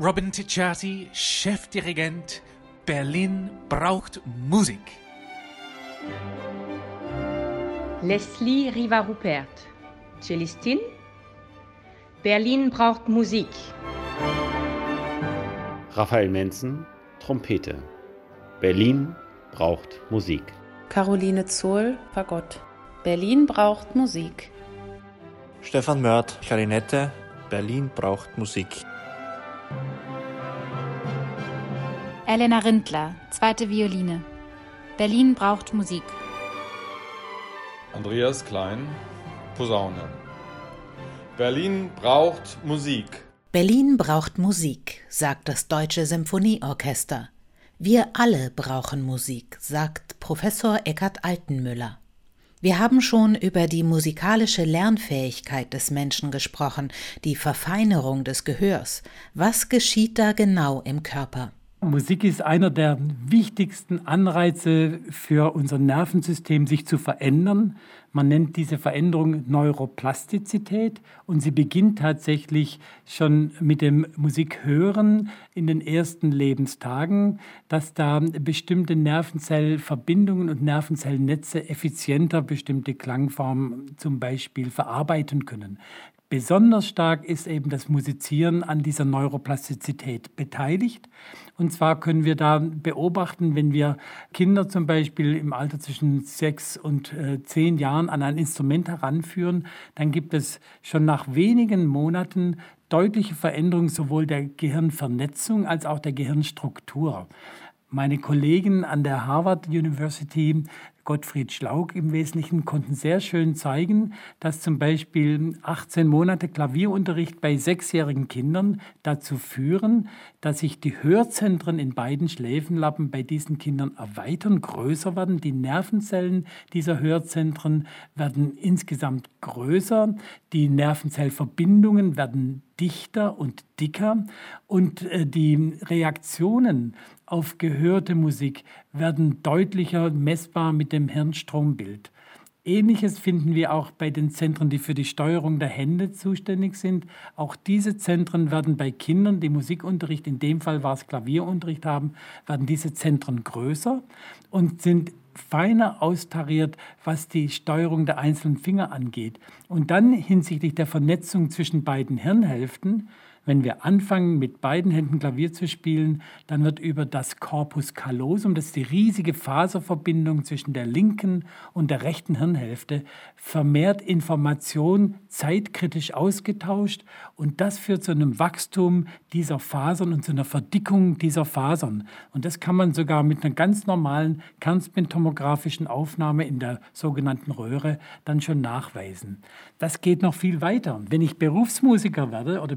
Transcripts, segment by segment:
Robin Ticciati, Chefdirigent. Berlin braucht Musik. Leslie Riva-Rupert, Cellistin. Berlin braucht Musik. Raphael Menzen, Trompete. Berlin braucht Musik. Caroline Zohl, Fagott. Berlin braucht Musik. Stefan Mörth, Klarinette. Berlin braucht Musik. Elena Rindler, zweite Violine. Berlin braucht Musik. Andreas Klein, Posaune. Berlin braucht Musik. Berlin braucht Musik, sagt das Deutsche Symphonieorchester. Wir alle brauchen Musik, sagt Professor Eckhard Altenmüller. Wir haben schon über die musikalische Lernfähigkeit des Menschen gesprochen, die Verfeinerung des Gehörs. Was geschieht da genau im Körper? Musik ist einer der wichtigsten Anreize für unser Nervensystem, sich zu verändern. Man nennt diese Veränderung Neuroplastizität und sie beginnt tatsächlich schon mit dem Musikhören in den ersten Lebenstagen, dass da bestimmte Nervenzellverbindungen und Nervenzellnetze effizienter bestimmte Klangformen zum Beispiel verarbeiten können. Besonders stark ist eben das Musizieren an dieser Neuroplastizität beteiligt. Und zwar können wir da beobachten, wenn wir Kinder zum Beispiel im Alter zwischen sechs und äh, zehn Jahren an ein Instrument heranführen, dann gibt es schon nach wenigen Monaten deutliche Veränderungen sowohl der Gehirnvernetzung als auch der Gehirnstruktur. Meine Kollegen an der Harvard University Gottfried Schlaug im Wesentlichen konnten sehr schön zeigen, dass zum Beispiel 18 Monate Klavierunterricht bei sechsjährigen Kindern dazu führen, dass sich die Hörzentren in beiden Schläfenlappen bei diesen Kindern erweitern, größer werden. Die Nervenzellen dieser Hörzentren werden insgesamt größer, die Nervenzellverbindungen werden dichter und dicker und äh, die Reaktionen auf gehörte Musik werden deutlicher messbar mit dem Hirnstrombild. Ähnliches finden wir auch bei den Zentren, die für die Steuerung der Hände zuständig sind. Auch diese Zentren werden bei Kindern, die Musikunterricht, in dem Fall war es Klavierunterricht haben, werden diese Zentren größer und sind feiner austariert, was die Steuerung der einzelnen Finger angeht. Und dann hinsichtlich der Vernetzung zwischen beiden Hirnhälften wenn wir anfangen, mit beiden Händen Klavier zu spielen, dann wird über das Corpus callosum, das ist die riesige Faserverbindung zwischen der linken und der rechten Hirnhälfte, vermehrt Information zeitkritisch ausgetauscht und das führt zu einem Wachstum dieser Fasern und zu einer Verdickung dieser Fasern. Und das kann man sogar mit einer ganz normalen kernspintomographischen Aufnahme in der sogenannten Röhre dann schon nachweisen. Das geht noch viel weiter. Wenn ich Berufsmusiker werde oder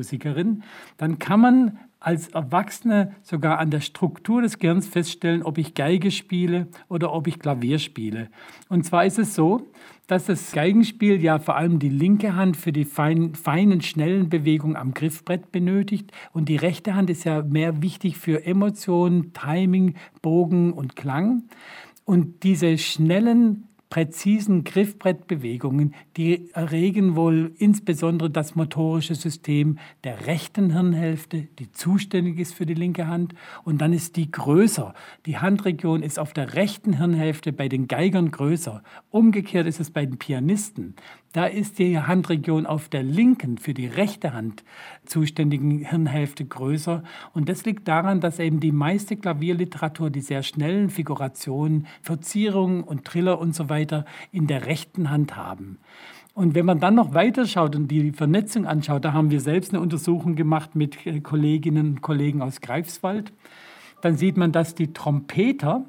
Berufsmusikerin, dann kann man als Erwachsene sogar an der Struktur des Gehirns feststellen, ob ich Geige spiele oder ob ich Klavier spiele. Und zwar ist es so, dass das Geigenspiel ja vor allem die linke Hand für die feinen, feinen, schnellen Bewegungen am Griffbrett benötigt und die rechte Hand ist ja mehr wichtig für Emotionen, Timing, Bogen und Klang. Und diese schnellen präzisen Griffbrettbewegungen, die erregen wohl insbesondere das motorische System der rechten Hirnhälfte, die zuständig ist für die linke Hand. Und dann ist die größer. Die Handregion ist auf der rechten Hirnhälfte bei den Geigern größer. Umgekehrt ist es bei den Pianisten. Da ist die Handregion auf der linken, für die rechte Hand zuständigen Hirnhälfte größer. Und das liegt daran, dass eben die meiste Klavierliteratur die sehr schnellen Figurationen, Verzierungen und Triller und so weiter in der rechten Hand haben. Und wenn man dann noch weiter schaut und die Vernetzung anschaut, da haben wir selbst eine Untersuchung gemacht mit äh, Kolleginnen und Kollegen aus Greifswald, dann sieht man, dass die Trompeter,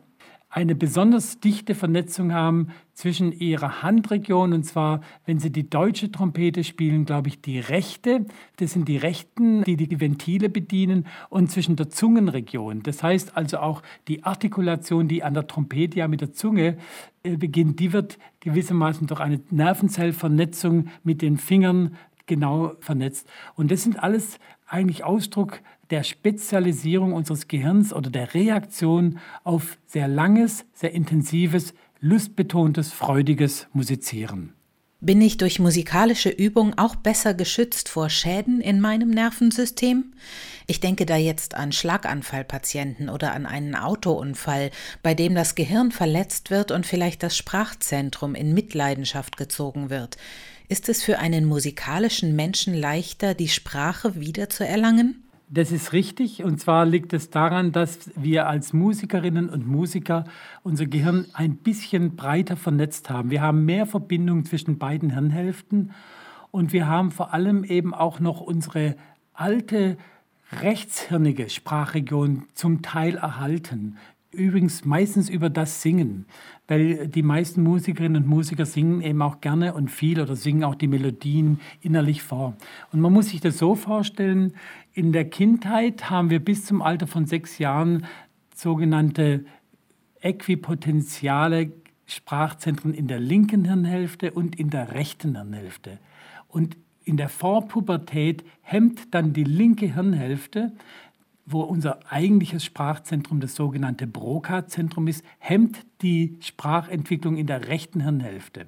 eine besonders dichte Vernetzung haben zwischen ihrer Handregion und zwar, wenn sie die deutsche Trompete spielen, glaube ich, die rechte, das sind die rechten, die die Ventile bedienen und zwischen der Zungenregion. Das heißt also auch die Artikulation, die an der Trompete ja mit der Zunge äh, beginnt, die wird gewissermaßen durch eine Nervenzellvernetzung mit den Fingern genau vernetzt. Und das sind alles eigentlich Ausdruck der Spezialisierung unseres Gehirns oder der Reaktion auf sehr langes, sehr intensives, lustbetontes, freudiges Musizieren. Bin ich durch musikalische Übung auch besser geschützt vor Schäden in meinem Nervensystem? Ich denke da jetzt an Schlaganfallpatienten oder an einen Autounfall, bei dem das Gehirn verletzt wird und vielleicht das Sprachzentrum in Mitleidenschaft gezogen wird. Ist es für einen musikalischen Menschen leichter, die Sprache wiederzuerlangen? Das ist richtig. Und zwar liegt es daran, dass wir als Musikerinnen und Musiker unser Gehirn ein bisschen breiter vernetzt haben. Wir haben mehr Verbindung zwischen beiden Hirnhälften und wir haben vor allem eben auch noch unsere alte rechtshirnige Sprachregion zum Teil erhalten. Übrigens meistens über das Singen, weil die meisten Musikerinnen und Musiker singen eben auch gerne und viel oder singen auch die Melodien innerlich vor. Und man muss sich das so vorstellen, in der Kindheit haben wir bis zum Alter von sechs Jahren sogenannte äquipotentiale Sprachzentren in der linken Hirnhälfte und in der rechten Hirnhälfte. Und in der Vorpubertät hemmt dann die linke Hirnhälfte wo unser eigentliches Sprachzentrum, das sogenannte Broca-Zentrum ist, hemmt die Sprachentwicklung in der rechten Hirnhälfte,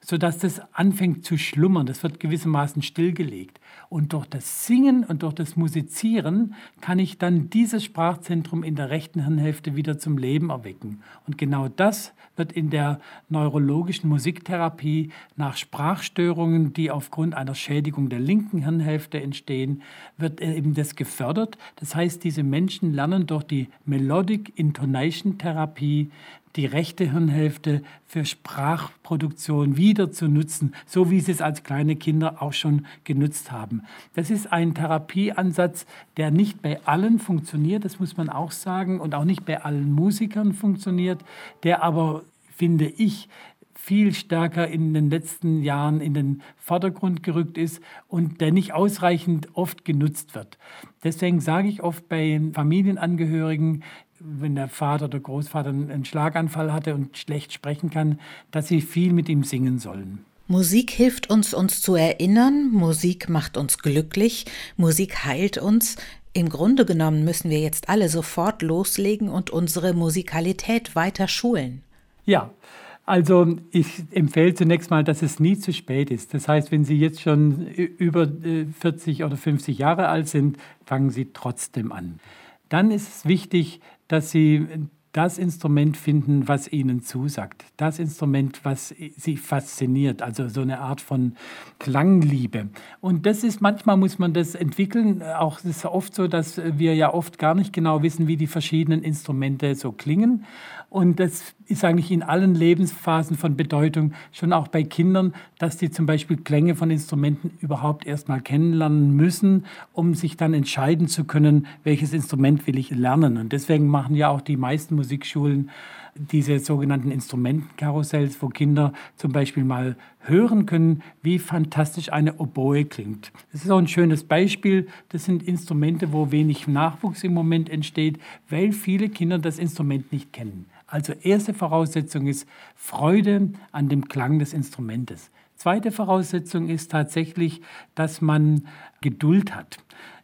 sodass das anfängt zu schlummern. Das wird gewissermaßen stillgelegt. Und durch das Singen und durch das Musizieren kann ich dann dieses Sprachzentrum in der rechten Hirnhälfte wieder zum Leben erwecken. Und genau das wird in der neurologischen Musiktherapie nach Sprachstörungen, die aufgrund einer Schädigung der linken Hirnhälfte entstehen, wird eben das gefördert. Das heißt, diese Menschen lernen durch die Melodic Intonation Therapie die rechte Hirnhälfte für Sprachproduktion wieder zu nutzen, so wie sie es als kleine Kinder auch schon genutzt haben. Das ist ein Therapieansatz, der nicht bei allen funktioniert, das muss man auch sagen, und auch nicht bei allen Musikern funktioniert, der aber finde ich, viel stärker in den letzten Jahren in den Vordergrund gerückt ist und der nicht ausreichend oft genutzt wird. Deswegen sage ich oft bei Familienangehörigen, wenn der Vater oder Großvater einen Schlaganfall hatte und schlecht sprechen kann, dass sie viel mit ihm singen sollen. Musik hilft uns, uns zu erinnern, Musik macht uns glücklich, Musik heilt uns. Im Grunde genommen müssen wir jetzt alle sofort loslegen und unsere Musikalität weiter schulen. Ja, also ich empfehle zunächst mal, dass es nie zu spät ist. Das heißt, wenn Sie jetzt schon über 40 äh, oder 50 Jahre alt sind, fangen Sie trotzdem an. Dann ist es wichtig, dass Sie das Instrument finden, was ihnen zusagt. Das Instrument, was sie fasziniert. Also so eine Art von Klangliebe. Und das ist, manchmal muss man das entwickeln. Auch es ist oft so, dass wir ja oft gar nicht genau wissen, wie die verschiedenen Instrumente so klingen. Und das ist eigentlich in allen Lebensphasen von Bedeutung, schon auch bei Kindern, dass die zum Beispiel Klänge von Instrumenten überhaupt erstmal kennenlernen müssen, um sich dann entscheiden zu können, welches Instrument will ich lernen. Und deswegen machen ja auch die meisten Musikschulen diese sogenannten Instrumentenkarussells, wo Kinder zum Beispiel mal hören können, wie fantastisch eine Oboe klingt. Das ist auch ein schönes Beispiel. Das sind Instrumente, wo wenig Nachwuchs im Moment entsteht, weil viele Kinder das Instrument nicht kennen. Also erste Voraussetzung ist Freude an dem Klang des Instrumentes. Zweite Voraussetzung ist tatsächlich, dass man Geduld hat.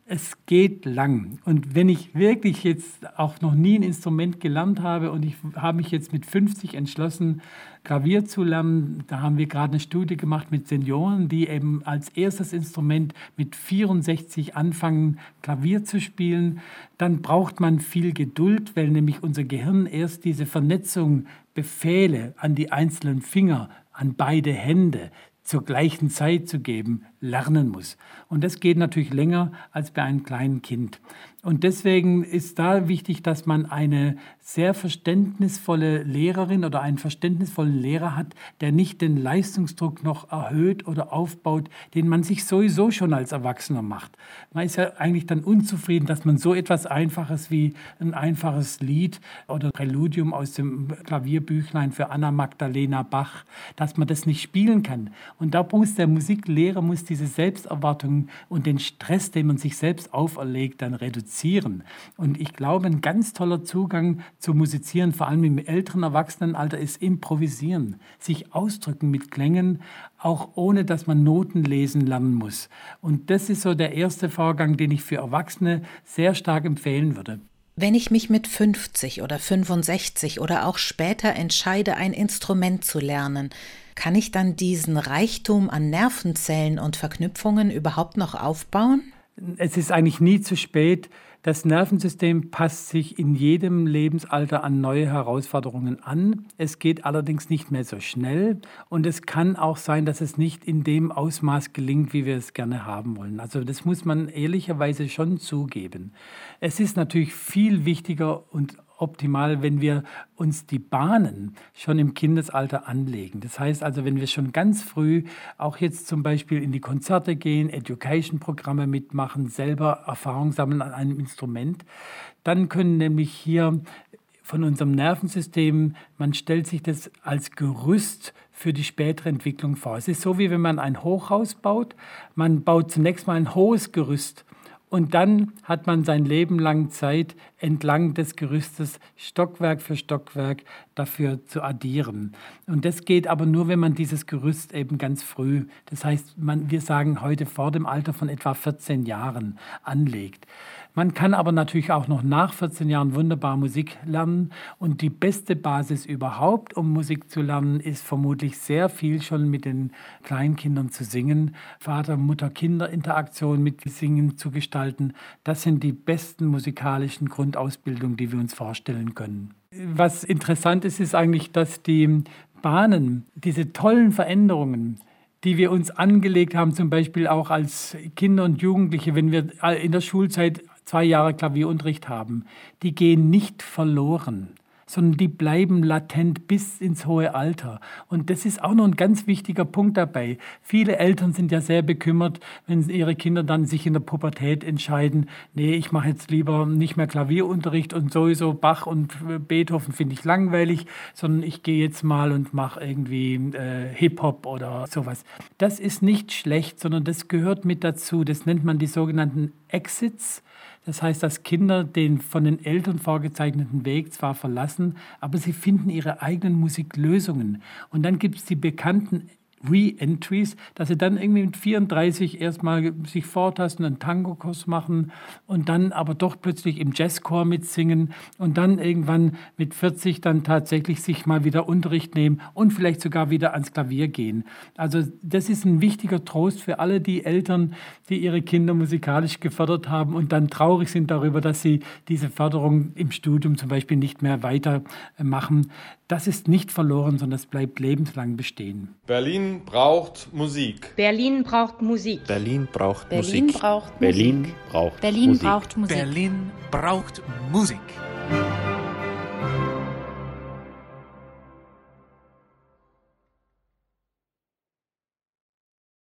Es geht lang. Und wenn ich wirklich jetzt auch noch nie ein Instrument gelernt habe und ich habe mich jetzt mit 50 entschlossen, Klavier zu lernen, da haben wir gerade eine Studie gemacht mit Senioren, die eben als erstes Instrument mit 64 anfangen, Klavier zu spielen, dann braucht man viel Geduld, weil nämlich unser Gehirn erst diese Vernetzung Befehle an die einzelnen Finger, an beide Hände zur gleichen Zeit zu geben, lernen muss. Und das geht natürlich länger als bei einem kleinen Kind. Und deswegen ist da wichtig, dass man eine sehr verständnisvolle Lehrerin oder einen verständnisvollen Lehrer hat, der nicht den Leistungsdruck noch erhöht oder aufbaut, den man sich sowieso schon als Erwachsener macht. Man ist ja eigentlich dann unzufrieden, dass man so etwas Einfaches wie ein einfaches Lied oder Präludium aus dem Klavierbüchlein für Anna Magdalena Bach, dass man das nicht spielen kann. Und da muss der Musiklehrer muss diese Selbsterwartung und den Stress, den man sich selbst auferlegt, dann reduzieren musizieren. Und ich glaube, ein ganz toller Zugang zu musizieren, vor allem im älteren Erwachsenenalter, ist improvisieren, sich ausdrücken mit Klängen, auch ohne dass man Noten lesen lernen muss. Und das ist so der erste Vorgang, den ich für Erwachsene sehr stark empfehlen würde. Wenn ich mich mit 50 oder 65 oder auch später entscheide, ein Instrument zu lernen, kann ich dann diesen Reichtum an Nervenzellen und Verknüpfungen überhaupt noch aufbauen? Es ist eigentlich nie zu spät. Das Nervensystem passt sich in jedem Lebensalter an neue Herausforderungen an. Es geht allerdings nicht mehr so schnell und es kann auch sein, dass es nicht in dem Ausmaß gelingt, wie wir es gerne haben wollen. Also das muss man ehrlicherweise schon zugeben. Es ist natürlich viel wichtiger und optimal, wenn wir uns die Bahnen schon im Kindesalter anlegen. Das heißt also, wenn wir schon ganz früh auch jetzt zum Beispiel in die Konzerte gehen, Education-Programme mitmachen, selber Erfahrung sammeln an einem Instrument, dann können nämlich hier von unserem Nervensystem, man stellt sich das als Gerüst für die spätere Entwicklung vor. Es ist so, wie wenn man ein Hochhaus baut. Man baut zunächst mal ein hohes Gerüst und dann hat man sein Leben lang Zeit, entlang des Gerüstes Stockwerk für Stockwerk dafür zu addieren. Und das geht aber nur, wenn man dieses Gerüst eben ganz früh, das heißt, man, wir sagen heute vor dem Alter von etwa 14 Jahren, anlegt. Man kann aber natürlich auch noch nach 14 Jahren wunderbar Musik lernen. Und die beste Basis überhaupt, um Musik zu lernen, ist vermutlich sehr viel schon mit den Kleinkindern zu singen, Vater-Mutter-Kinder-Interaktion mit Singen zu gestalten. Das sind die besten musikalischen Grundausbildungen, die wir uns vorstellen können. Was interessant ist, ist eigentlich, dass die Bahnen, diese tollen Veränderungen, die wir uns angelegt haben, zum Beispiel auch als Kinder und Jugendliche, wenn wir in der Schulzeit zwei Jahre Klavierunterricht haben, die gehen nicht verloren sondern die bleiben latent bis ins hohe Alter. Und das ist auch noch ein ganz wichtiger Punkt dabei. Viele Eltern sind ja sehr bekümmert, wenn ihre Kinder dann sich in der Pubertät entscheiden, nee, ich mache jetzt lieber nicht mehr Klavierunterricht und sowieso Bach und Beethoven finde ich langweilig, sondern ich gehe jetzt mal und mache irgendwie äh, Hip-Hop oder sowas. Das ist nicht schlecht, sondern das gehört mit dazu. Das nennt man die sogenannten Exits. Das heißt, dass Kinder den von den Eltern vorgezeichneten Weg zwar verlassen, aber sie finden ihre eigenen Musiklösungen. Und dann gibt es die bekannten Re-Entries, dass sie dann irgendwie mit 34 erstmal sich vortasten, einen Tango-Kurs machen und dann aber doch plötzlich im Jazzchor mitsingen und dann irgendwann mit 40 dann tatsächlich sich mal wieder Unterricht nehmen und vielleicht sogar wieder ans Klavier gehen. Also das ist ein wichtiger Trost für alle die Eltern, die ihre Kinder musikalisch gefördert haben und dann traurig sind darüber, dass sie diese Förderung im Studium zum Beispiel nicht mehr weitermachen. Das ist nicht verloren, sondern es bleibt lebenslang bestehen. Berlin braucht Musik. Berlin braucht Musik. Berlin braucht Berlin Musik. braucht Berlin Musik. braucht Berlin Musik. braucht Musik. Berlin braucht Musik.